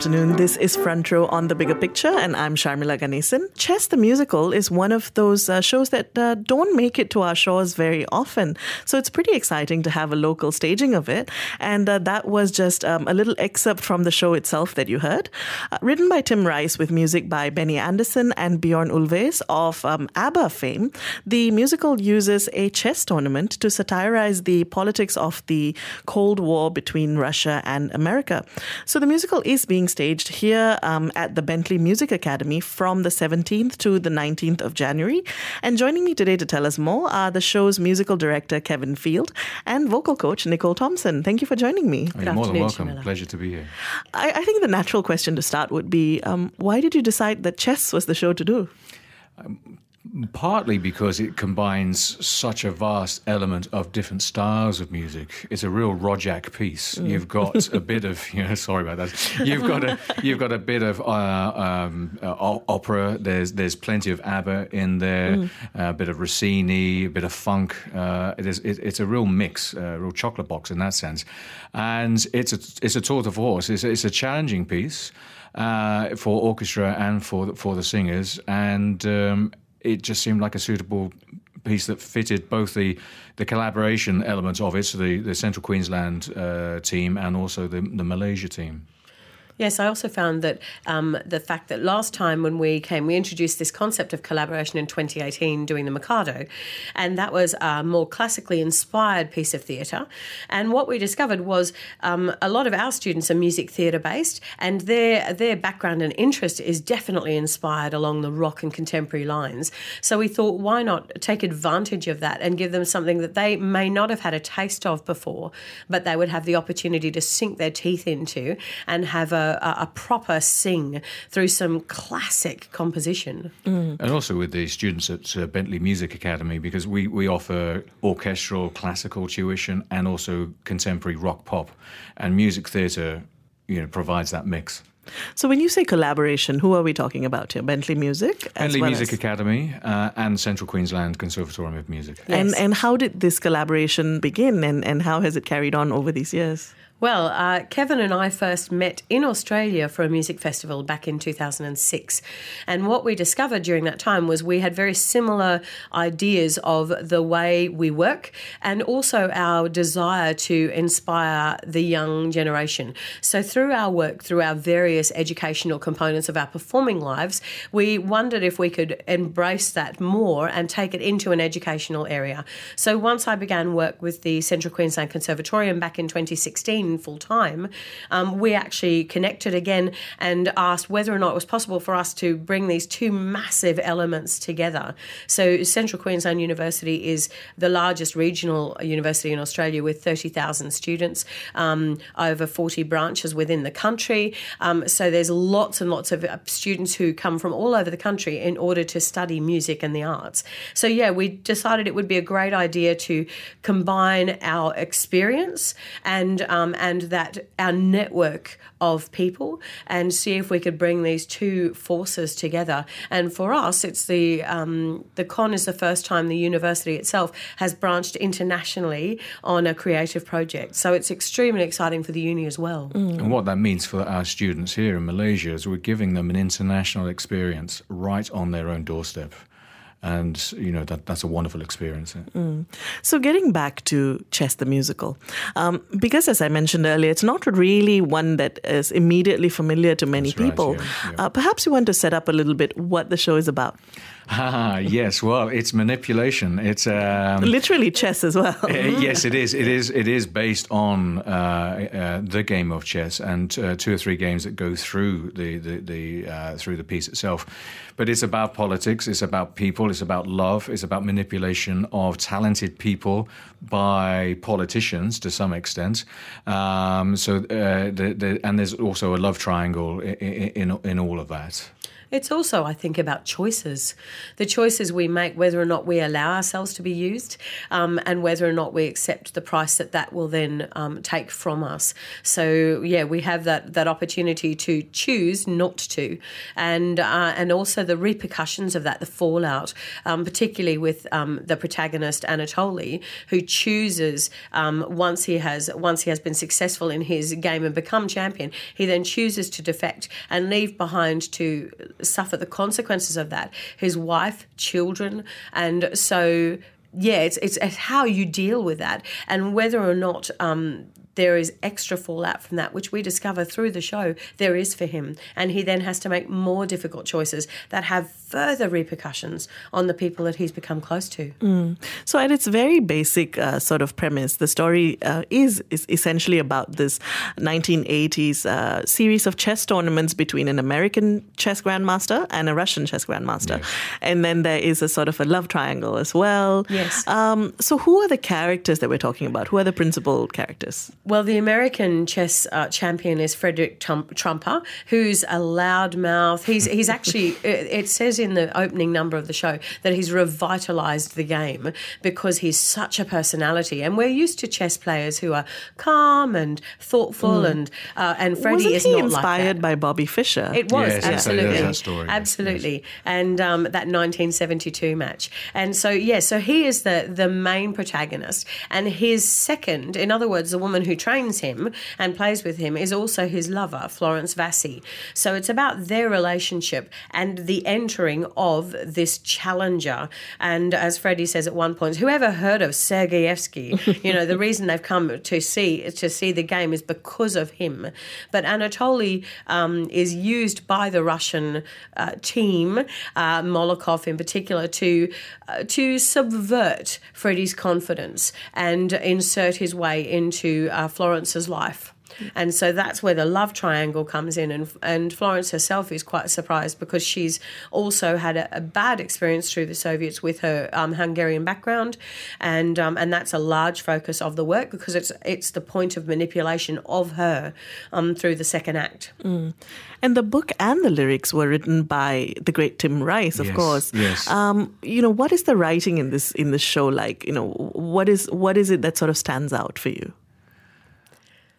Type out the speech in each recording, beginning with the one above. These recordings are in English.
Afternoon. This is Front Row on the Bigger Picture, and I'm Sharmila Ganesan. Chess the Musical is one of those uh, shows that uh, don't make it to our shores very often. So it's pretty exciting to have a local staging of it. And uh, that was just um, a little excerpt from the show itself that you heard. Uh, written by Tim Rice with music by Benny Andersson and Bjorn Ulvaeus of um, ABBA fame, the musical uses a chess tournament to satirize the politics of the Cold War between Russia and America. So the musical is being staged here um, at the Bentley Music Academy from the 17th to the 19th of January. And joining me today to tell us more are the show's musical director, Kevin Field, and vocal coach, Nicole Thomson. Thank you for joining me. You're more than welcome. Pleasure to be here. I, I, think the natural question to start would be um, why did you decide that chess was the show to do? Um, Partly because it combines such a vast element of different styles of music. It's a real Rojak piece. Mm. You've got a bit of, you know, sorry about that. You've got a, you've got a bit of uh, um, uh, opera. There's there's plenty of ABBA in there. Mm. Uh, a bit of Rossini, a bit of funk. Uh, it is it, it's a real mix, a real chocolate box in that sense. And it's a it's a tour de force. It's, it's a challenging piece. Uh, for orchestra and for for the singers, and um, it just seemed like a suitable piece that fitted both the the collaboration elements of it, so the, the Central Queensland uh, team and also the, the Malaysia team. Yes, I also found that um, the fact that last time when we came, we introduced this concept of collaboration in 2018 doing the Mikado, and that was a more classically inspired piece of theatre. And what we discovered was um, a lot of our students are music theatre based, and their their background and interest is definitely inspired along the rock and contemporary lines. So we thought, why not take advantage of that and give them something that they may not have had a taste of before, but they would have the opportunity to sink their teeth into and have a a, proper sing through some classic composition. Mm. And also with the students at uh, Bentley Music Academy, because we, we offer orchestral, classical tuition and also contemporary rock pop. And music theatre you know, provides that mix. So when you say collaboration, who are we talking about here? Bentley Music, Bentley well Music as... Academy, uh, and Central Queensland Conservatorium of Music. Yes. And and how did this collaboration begin, and and how has it carried on over these years? Well, uh, Kevin and I first met in Australia for a music festival back in 2006. And what we discovered during that time was we had very similar ideas of the way we work and also our desire to inspire the young generation. So, through our work, through our various educational components of our performing lives, we wondered if we could embrace that more and take it into an educational area. So, once I began work with the Central Queensland Conservatorium back in 2016, full time, um, we actually connected again and asked whether or not it was possible for us to bring these two massive elements together. So, Central Queensland University is the largest regional university in Australia with 30,000 students, um, over 40 branches within the country. Um, so, there's lots and lots of uh, students who come from all over the country in order to study music and the arts. So, yeah, we decided it would be a great idea to combine our experience and um, and that our network of people and see if we could bring these two forces together. And for us, it's the um, the con is the first time the university itself has branched internationally on a creative project. So it's extremely exciting for the uni as well. Mm. And what that means for our students here in Malaysia is we're giving them an international experience right on their own doorstep and you know that that's a wonderful experience. Mm. So getting back to Chess the musical, um, because as I mentioned earlier, it's not really one that is immediately familiar to many that's people. Right, yeah, yeah. Uh, perhaps you want to set up a little bit what the show is about. Ah, yes. Well, it's manipulation. It's um, literally chess as well. uh, yes, it is. It is. It is based on uh, uh, the game of chess and uh, two or three games that go through the the, the uh, through the piece itself. But it's about politics. It's about people. It's about love. It's about manipulation of talented people by politicians to some extent. Um, so, uh, the, the, and there's also a love triangle in, in, in all of that. It's also, I think, about choices. The choices we make, whether or not we allow ourselves to be used, um, and whether or not we accept the price that that will then um, take from us. So, yeah, we have that, that opportunity to choose not to. And, uh, and also the repercussions of that, the fallout, um, particularly with um, the protagonist, Anatoly, who chooses, um, once, he has, once he has been successful in his game and become champion, he then chooses to defect and leave behind to suffer the consequences of that. His wife, children, and so yeah, it's it's, it's how you deal with that, and whether or not um, there is extra fallout from that, which we discover through the show there is for him. And he then has to make more difficult choices that have further repercussions on the people that he's become close to. Mm. So, at its very basic uh, sort of premise, the story uh, is, is essentially about this 1980s uh, series of chess tournaments between an American chess grandmaster and a Russian chess grandmaster. Yes. And then there is a sort of a love triangle as well. Yes. Um, so, who are the characters that we're talking about? Who are the principal characters? Well, the American chess uh, champion is Frederick Trumper, who's a loudmouth. He's he's actually it says in the opening number of the show that he's revitalized the game because he's such a personality, and we're used to chess players who are calm and thoughtful, mm. and uh, and Freddie Wasn't is he not inspired like by Bobby Fischer? It was yes, absolutely, yes, story, absolutely, yes. and um, that 1972 match, and so yeah, so he is the the main protagonist, and his second, in other words, the woman who trains him and plays with him is also his lover, Florence Vassy. So it's about their relationship and the entering of this challenger. And as Freddie says at one point, whoever heard of Sergievsky, you know, the reason they've come to see to see the game is because of him. But Anatoly um, is used by the Russian uh, team, uh, Molokov in particular, to uh, to subvert Freddie's confidence and insert his way into uh, Florence's life. And so that's where the love triangle comes in. And, and Florence herself is quite surprised because she's also had a, a bad experience through the Soviets with her um, Hungarian background. And, um, and that's a large focus of the work because it's, it's the point of manipulation of her um, through the second act. Mm. And the book and the lyrics were written by the great Tim Rice, of yes, course. Yes. Um, you know, what is the writing in this in this show like? You know, what is what is it that sort of stands out for you?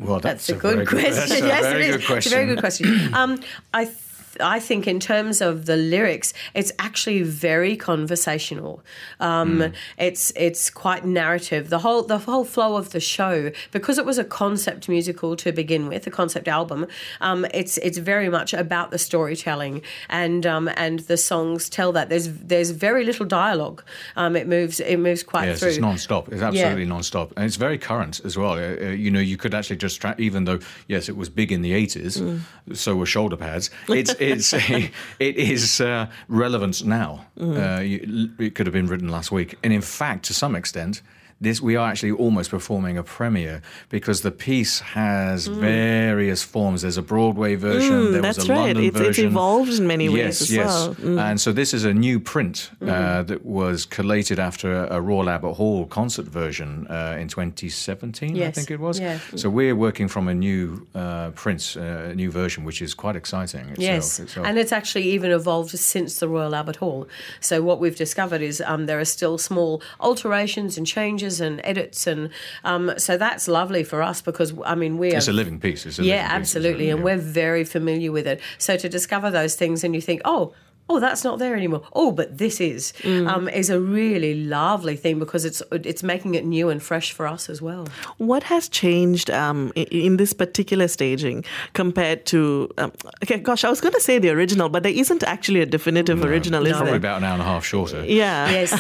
Well, that's, that's a, a, good very question. Good, yes, a very it is. good question. It's a very good question. Um, I. Th- I think in terms of the lyrics, it's actually very conversational. Um, mm. It's it's quite narrative. The whole the whole flow of the show, because it was a concept musical to begin with, a concept album. Um, it's it's very much about the storytelling, and um, and the songs tell that. There's there's very little dialogue. Um, it moves it moves quite yes, through. it's non-stop. It's absolutely yeah. non-stop, and it's very current as well. Uh, you know, you could actually just tra- even though yes, it was big in the eighties, mm. so were shoulder pads. It's it's it is uh, relevant now. Mm. Uh, you, it could have been written last week, and in fact, to some extent, this we are actually almost performing a premiere because the piece has mm. various forms. There's a Broadway version. Mm, there was a right. London version. It's evolved in many ways yes, as yes. well. Mm. And so this is a new print uh, that was collated after a, Royal Albert Hall concert version uh, in 2017, yes. I think it was. Yeah. So we're working from a new uh, print, uh, a new version, which is quite exciting. Itself, yes, itself. and it's actually even evolved since the Royal Albert Hall. So what we've discovered is um, there are still small alterations and changes and edits and um, so that's lovely for us because I mean we are. It's a living piece. It's a yeah, absolutely, piece, and yeah. we're very familiar with it. So to discover those things and you think, oh, oh, that's not there anymore. Oh, but this is mm. um, is a really lovely thing because it's it's making it new and fresh for us as well. What has changed um, in, in, this particular staging compared to? Um, okay, gosh, I was going to say the original, but there isn't actually a definitive no, original, is probably about an hour and a half shorter. Yeah. Yes.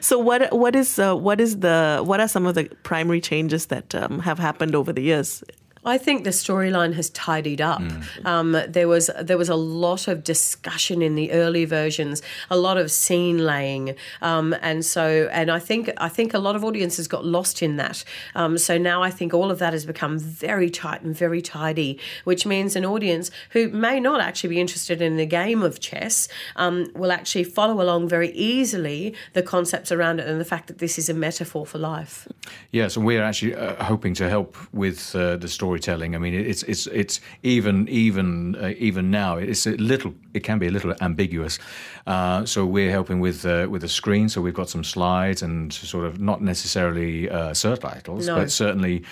so what what is uh, what is the what are some of the primary changes that um, have happened over the years? I think the storyline has tidied up. Mm. Um, there was there was a lot of discussion in the early versions, a lot of scene laying, um, and so and I think I think a lot of audiences got lost in that. Um, so now I think all of that has become very tight and very tidy, which means an audience who may not actually be interested in the game of chess um, will actually follow along very easily the concepts around it and the fact that this is a metaphor for life. Yes, and we're actually uh, hoping to help with uh, the storytelling. I mean, it's it's it's even even uh, even now it's a little it can be a little ambiguous. Uh, so we're helping with uh, with the screen. So we've got some slides and sort of not necessarily uh, subtitles, No. but certainly.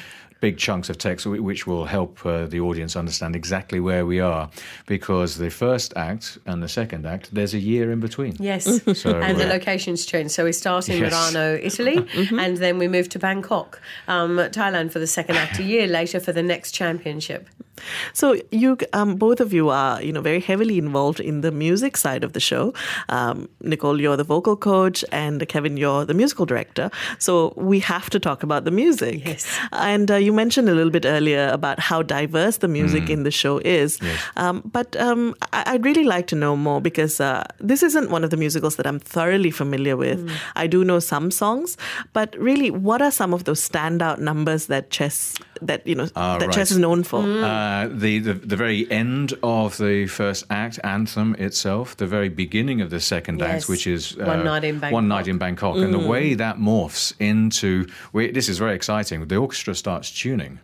Big chunks of text, which will help uh, the audience understand exactly where we are, because the first act and the second act, there's a year in between. Yes, So, and the uh, locations change. So we start in Yes. Milano, Italy, and then we move to Bangkok, um, Thailand for the second act. A year later for the next championship. So you, um, both of you are, you know, very heavily involved in the music side of the show. Um, Nicole, you're the vocal coach, and Kevin, you're the musical director. So we have to talk about the music. Yes. And uh, you mentioned a little bit earlier about how diverse the music in the show is. Um, but um, I- I'd really like to know more because uh, this isn't one of the musicals that I'm thoroughly familiar with. I do know some songs, but really, what are some of those standout numbers that chess that you know Ah, that right. chess is known for? Uh, the, the the very end of the first act, anthem itself, the very beginning of the second Yes. act, which is uh, One Night in One night Bangkok. in Bangkok, and the way that morphs into we, this is very exciting. The orchestra starts tuning,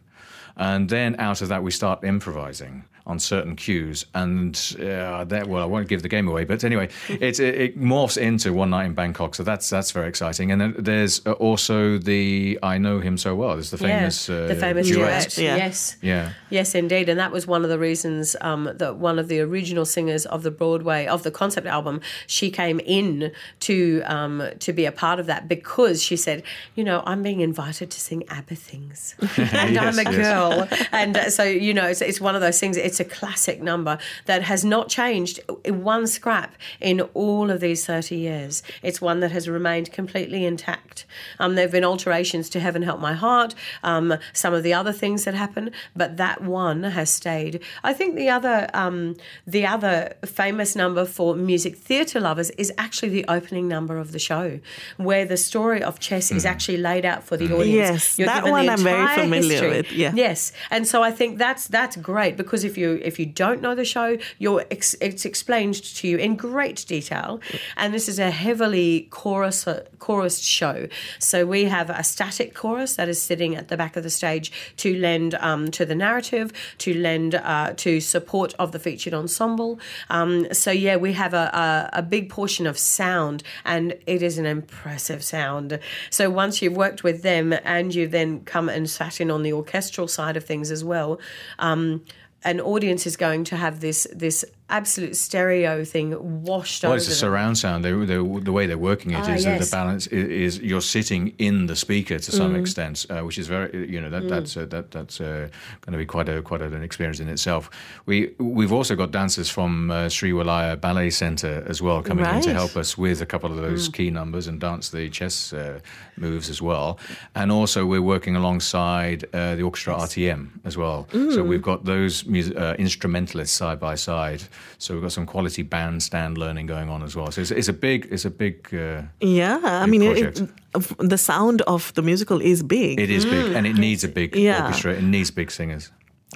and then out of that we start improvising on certain cues, and uh, that well, I won't give the game away, but anyway, it, it, it morphs into One Night in Bangkok, so that's that's very exciting. And then there's uh, also the I know him so well. There's the famous yeah, uh, the famous duet. duet. Yeah. Yes. Yeah. Yes, indeed, and that was one of the reasons um, that one of the original singers of the Broadway of the concept album, she came in to um, to be a part of that because she said, you know, I'm being invited to sing ABBA things, and I'm a yes. girl, and uh, so you know, it's, it's one of those things. It's a classic number that has not changed one scrap in all of these 30 years. It's one that has remained completely intact. Um, there have been alterations to Heaven Help My Heart, um, some of the other things that happen, but that one has stayed. I think the other um, the other famous number for music theatre lovers is actually the opening number of the show, where the story of chess is actually laid out for the audience. Yes, that given the one I'm very familiar history. with, yeah. Yes, and so I think that's that's great because if you if you don't know the show, you're ex- it's explained to you in great detail, and this is a heavily chorus chorused show. So we have a static chorus that is sitting at the back of the stage to lend um, to the narrative, to lend uh, to support of the featured ensemble. Um, so yeah, we have a, a a big portion of sound, and it is an impressive sound. So once you've worked with them and you've then come and sat in on the orchestral side of things as well, um, an audience is going to have this this absolute stereo thing washed Well, over it's a them. surround sound. They, they, the way they're working it is Ah, that yes. the balance is, is you're sitting in the speaker to Mm. some extent, uh, which is very you know that that's uh, that that's uh, going to be quite a quite an experience in itself. We we've also got dancers from uh, Sri Walaya Ballet Centre as well coming in to help us with a couple of those key numbers and dance the chess uh, moves as well. And also we're working alongside uh, the orchestra RTM as well. So we've got those mus- uh, instrumentalists side by side. So we've got some quality bandstand learning going on as well. So it's, it's a big, it's a big. Uh, Yeah, I mean, it, it, the sound of the musical is big. it is big, and it needs a big Yeah. orchestra. It needs big singers.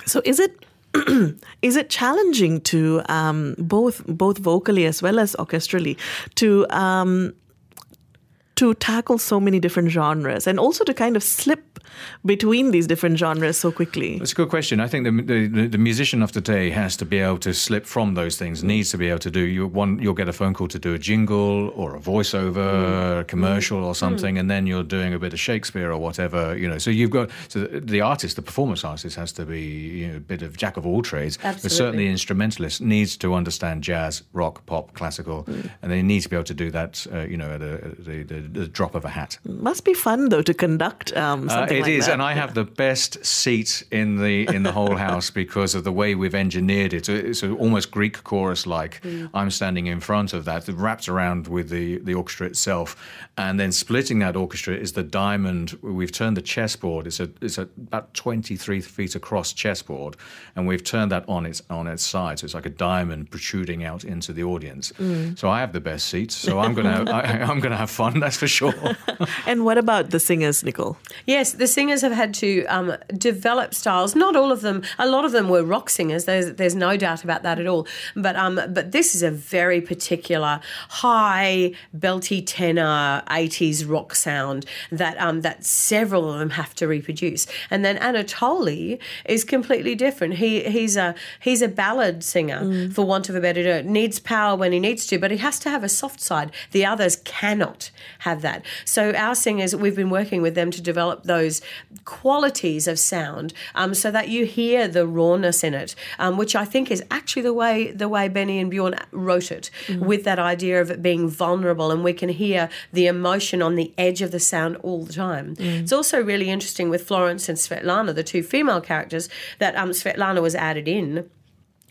So is it is it challenging to um, both both vocally as well as orchestrally to um, to tackle so many different genres and also to kind of slip between these different genres so quickly? That's a good question. I think the, the the musician of today has to be able to slip from those things. Needs to be able to do. You one, you'll get a phone call to do a jingle or a voiceover, mm. a commercial or mm. something, and then you're doing a bit of Shakespeare or whatever. You know, so you've got so the, the artist, the performance artist, has to be you know, a bit of jack of all trades. But Absolutely. certainly, the instrumentalist needs to understand jazz, rock, pop, classical, mm. and they need to be able to do that. Uh, you know, at a, the, the the drop of a hat. Must be fun though to conduct um, Uh, something it like is, that. and I have the best seat in the in the whole house because of the way we've engineered it. It's almost Greek chorus like. I'm standing in front of that, wrapped around with the the orchestra itself, and then splitting that orchestra is the diamond. We've turned the chessboard. It's a it's a, about 23 feet across chessboard, and we've turned that on its on its side. So it's like a diamond protruding out into the audience. So I have the best seat. So I'm gonna I, I'm gonna have fun. That's for sure. And what about the singers, Nicole? Yes, the singers have had to um, develop styles. Not all of them. A lot of them were rock singers. There's there's no doubt about that at all. But um, but this is a very particular high belty tenor '80s rock sound that um, that several of them have to reproduce. And then Anatoly is completely different. He he's a he's a ballad singer, for want of a better term. Needs power when he needs to, but he has to have a soft side. The others cannot have that. So our singers, we've been working with them to develop those qualities of sound, um, so that you hear the rawness in it, um, which I think is actually the way the way Benny and Bjorn wrote it, with that idea of it being vulnerable, and we can hear the emotion on the edge of the sound all the time. It's also really interesting with Florence and Svetlana, the two female characters, that um, Svetlana was added in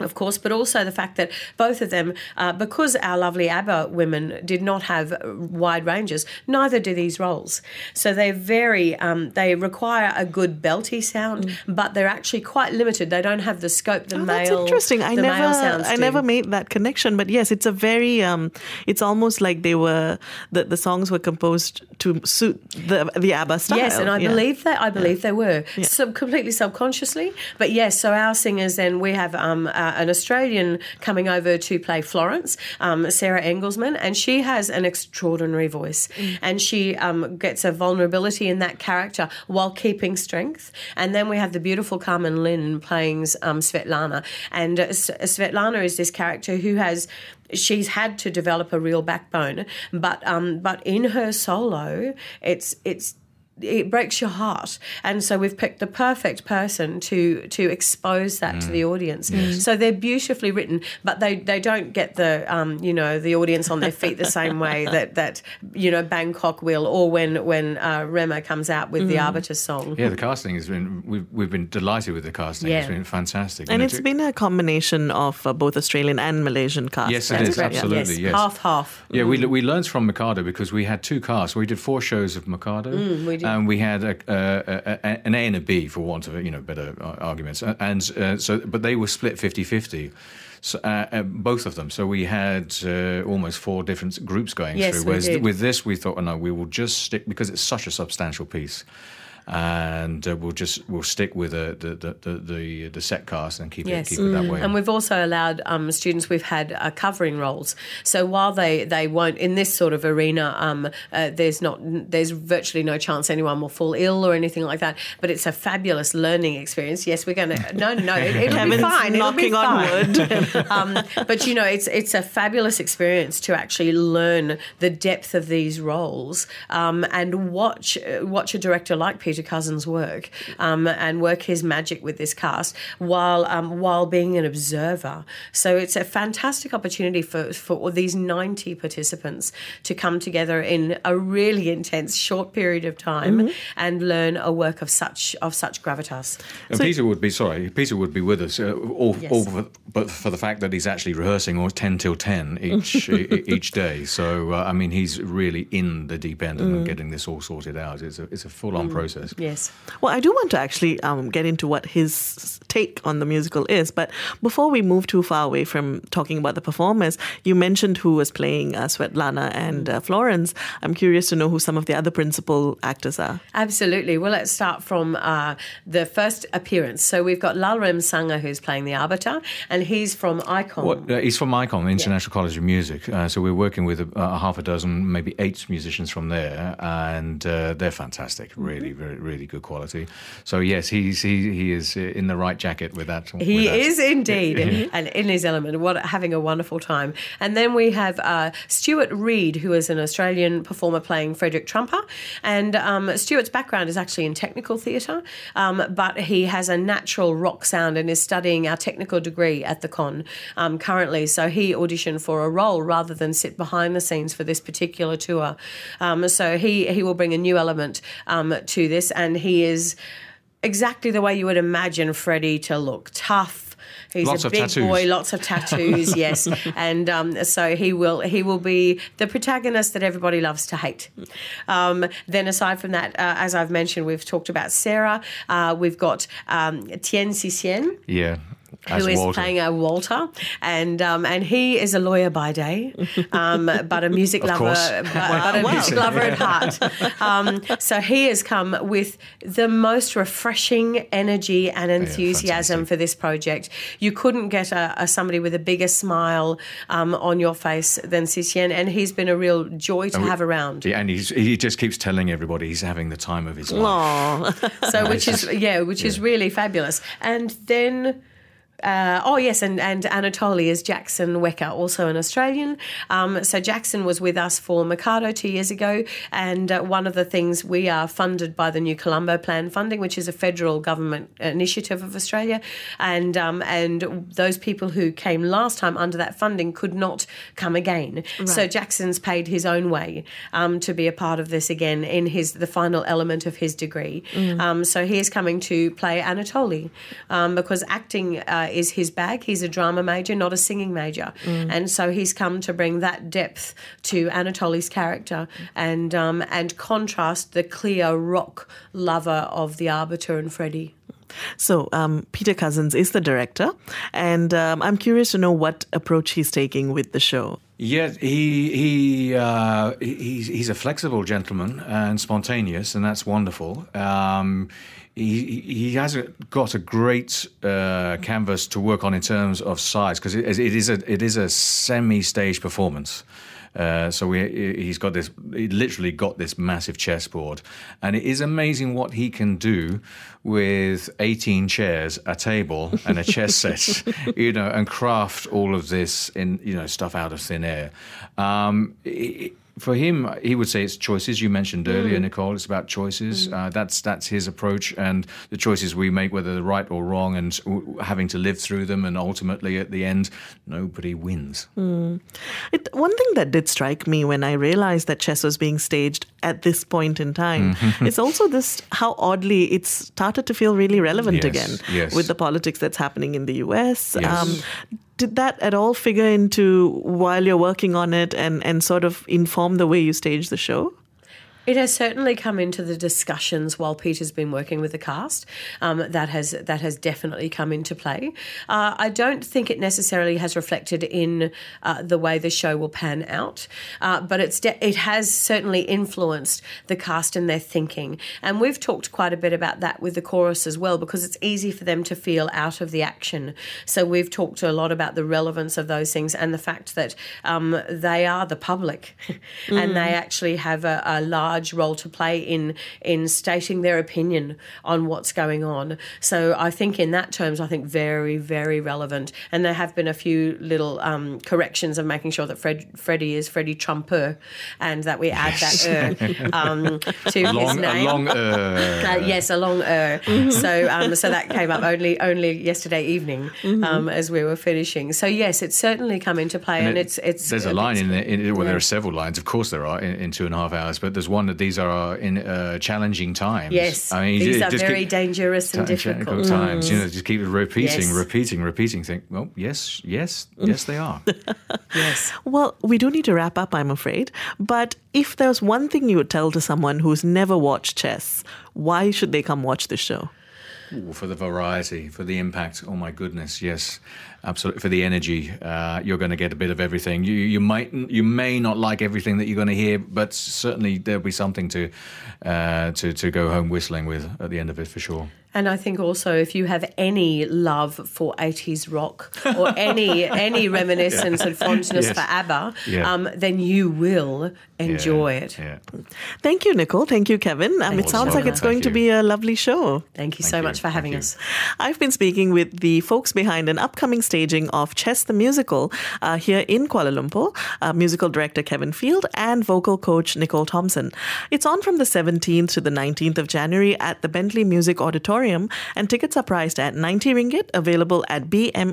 of course, but also the fact that both of them, uh, because our lovely ABBA women did not have wide ranges, neither do these roles. So they're very, um, they require a good belty sound, but they're actually quite limited. They don't have the scope the Oh, male. that's interesting. I the male never, I do. never made that connection. But yes, it's a very, um, it's almost like they were the the songs were composed to suit the the ABBA style. Yes, and I Yeah. believe that I believe they were sub, completely subconsciously. But yes, so our singers then we have um, uh, an Australian coming over to play Florence, um, Sarah Engelsman, and she has an extraordinary voice, and she um, gets a vulnerability in that character while keeping strength. And then we have the beautiful Carmen Lynn playing um, Svetlana, and uh, Svetlana is this character who has she's had to develop a real backbone, but um, but in her solo, it's it's it breaks your heart and so we've picked the perfect person to to expose that to the audience so they're beautifully written but they they don't get the um you know the audience on their feet the same way that that you know bangkok will or when when uh, rema comes out with the arbiter song Yeah, the casting has been. We've, we've been delighted with the casting. Yeah. It's been fantastic. And You know, it's to- been a combination of uh, both Australian and Malaysian cast. Yes, it That's is, correct, yeah. absolutely. yes, yes. half half Yeah, we, we learned from Mikado because we had two casts. We did four shows of Mikado, And we had a, a, a, an A and a B, for want of you know better uh, arguments. And uh, so, but they were split 50-50. So, uh, uh, both of them. So we had uh, almost four different groups going Yes, through. we Whereas with this, we thought, oh, no, we will just stick because it's such a substantial piece. And uh, we'll just we'll stick with the the, the, the, the, the set cast and keep Yes. it keep it that way. And we've also allowed um, students we've had uh, covering roles. So while they, they won't in this sort of arena, um, uh, there's not there's virtually no chance anyone will fall ill or anything like that. But it's a fabulous learning experience. Yes, we're going to no no it, it'll be Kevin's fine. It'll be knocking on fine. wood. um, but you know, it's it's a fabulous experience to actually learn the depth of these roles um, and watch uh, watch a director like Peter Cousins work um, and work his magic with this cast while um, while being an observer. So it's a fantastic opportunity for for all these ninety participants to come together in a really intense short period of time and learn a work of such of such gravitas. And Peter would be sorry. Peter would be with us, uh, all, Yes. all for, but for the fact that he's actually rehearsing all ten till ten each e- each day. So uh, I mean, he's really in the deep end and getting this all sorted out. It's a it's a full on process. Yes. Well, I do want to actually um, get into what his take on the musical is, but before we move too far away from talking about the performers, you mentioned who was playing uh, Svetlana and uh, Florence. I'm curious to know who some of the other principal actors are. Absolutely. Well, let's start from uh, the first appearance. So we've got Lalrem Sanger, who's playing the Arbiter, and he's from ICOM. What, uh, he's from ICOM, the International College of Music. Uh, so we're working with a, a half a dozen, maybe eight musicians from there, and uh, they're fantastic. Really, very, really, good quality. So yes, he's he he is in the right jacket with that. He with is indeed, and in his element. What having a wonderful time. And then we have uh, Stuart Reed, who is an Australian performer playing Frederick Trumper, and um, Stuart's background is actually in technical theatre, um, but he has a natural rock sound and is studying our technical degree at the con um, currently. So he auditioned for a role rather than sit behind the scenes for this particular tour. Um, so he he will bring a new element um, to this, and he is exactly the way you would imagine Freddie to look tough. He's Lots a big tattoos. boy, lots of tattoos, yes, and um, so he will he will be the protagonist that everybody loves to hate. Um, then aside from that, uh, as I've mentioned, we've talked about Sarah. Uh, we've got um, Tien Sisien Yeah. Who is Walter. playing a Walter, and um, and he is a lawyer by day, um, but a music lover, but, but a Wow. music lover at heart. Um, so he has come with the most refreshing energy and enthusiasm fantastic. for this project. You couldn't get a, a somebody with a bigger smile um, on your face than Sisien, and he's been a real joy to we- have around. Yeah, and he's, he just keeps telling everybody he's having the time of his life. Aw. So which is yeah, which is really fabulous. And then. Uh, oh yes, and and Anatoly is Jackson Wecker, also an Australian. Um, so Jackson was with us for Mikado two years ago, and uh, one of the things we are funded by the New Colombo Plan funding, which is a federal government initiative of Australia, and um, and those people who came last time under that funding could not come again. So Jackson's paid his own way um, to be a part of this again in his the final element of his degree. Um, so he is coming to play Anatoly um, because acting uh, is his bag. He's a drama major, not a singing major, and so he's come to bring that depth to Anatoly's character and um, and contrast the clear rock lover of the Arbiter and Freddie. So, um, Peter Cousins is the director, and um, I'm curious to know what approach he's taking with the show. Yeah, he he uh, he's he's a flexible gentleman and spontaneous, and that's wonderful. Um, he he has a, got a great uh, canvas to work on in terms of size because it, it is a it is a semi-stage performance. Uh, so we, he's got this, he literally got this massive chessboard, and it is amazing what he can do with 18 chairs, a table, and a chess set, you know, and craft all of this in, you know, stuff out of thin air. Um, for him, he would say it's choices. You mentioned earlier, Nicole. It's about choices. Uh, that's that's his approach, and the choices we make, whether they're right or wrong, and w- having to live through them, and ultimately at the end, nobody wins. It, one thing that did strike me when I realized that chess was being staged at this point in time Mm-hmm. is also this how oddly it's started to feel really relevant Yes, again yes. with the politics that's happening in the US. Yes. Did that at all figure into while you're working on it and, and sort of inform the way you stage the show? It has certainly come into the discussions while Peter's been working with the cast. Um, that has that has definitely come into play. Uh, I don't think it necessarily has reflected in uh, the way the show will pan out, uh, but it's de- it has certainly influenced the cast and their thinking. And we've talked quite a bit about that with the chorus as well, because it's easy for them to feel out of the action. So we've talked a lot about the relevance of those things and the fact that um, they are the public, and they actually have a, a large role to play in in stating their opinion on what's going on. So I think in that terms, I think very very relevant. And there have been a few little um, corrections of making sure that Fred Freddie is Freddie Trumper, and that we add that er um, to his Long, name. a long, uh, Uh, yes, a long er. So, um, so that came up only only yesterday evening um, as we were finishing. So, yes, it's certainly come into play, and, it- it's it's. there's a it's- line in there. In, well, there are several lines. Of course, there are in, in two and a half hours. But there's one that these are in uh, challenging times. Yes, I mean, these are very keep- dangerous and ti- difficult. times. You know, just keep repeating, Yes. repeating, repeating. Think, well, yes, yes, yes, they are. Yes. Well, we do need to wrap up, I'm afraid. But if there's one thing you would tell to someone who's never watched chess, why should they come watch the show? Ooh, for the variety, for the impact. Oh my goodness, yes, absolutely. For the energy, uh, you're going to get a bit of everything. You you might you may not like everything that you're going to hear, but certainly there'll be something to uh, to to go home whistling with at the end of it for sure. And I think also if you have any love for 80s rock or any any reminiscence and fondness Yes. for ABBA, Yeah. um, then you will enjoy it. Yeah. Thank you, Nicole. Thank you, Kevin. Um, it sounds like it's going Thank to be a lovely show. Thank you Thank so you. much for Thank having you. us. I've been speaking with the folks behind an upcoming staging of Chess the Musical uh, here in Kuala Lumpur, uh, musical director Kevin Field and vocal coach Nicole Thomson. It's on from the 17th to the 19th of January at the Bentley Music Auditorium, and tickets are priced at 90 ringgit, available at bma.com.my.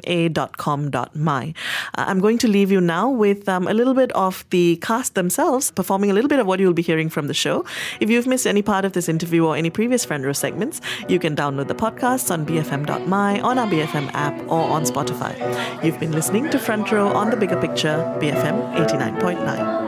Uh, I'm going to leave you now with um, a little bit of the cast themselves performing a little bit of what you'll be hearing from the show. If you've missed any part of this interview or any previous Front Row segments, you can download the podcasts on bfm.my, on our BFM app, or on Spotify. You've been listening to Front Row on the Bigger Picture, BFM 89.9.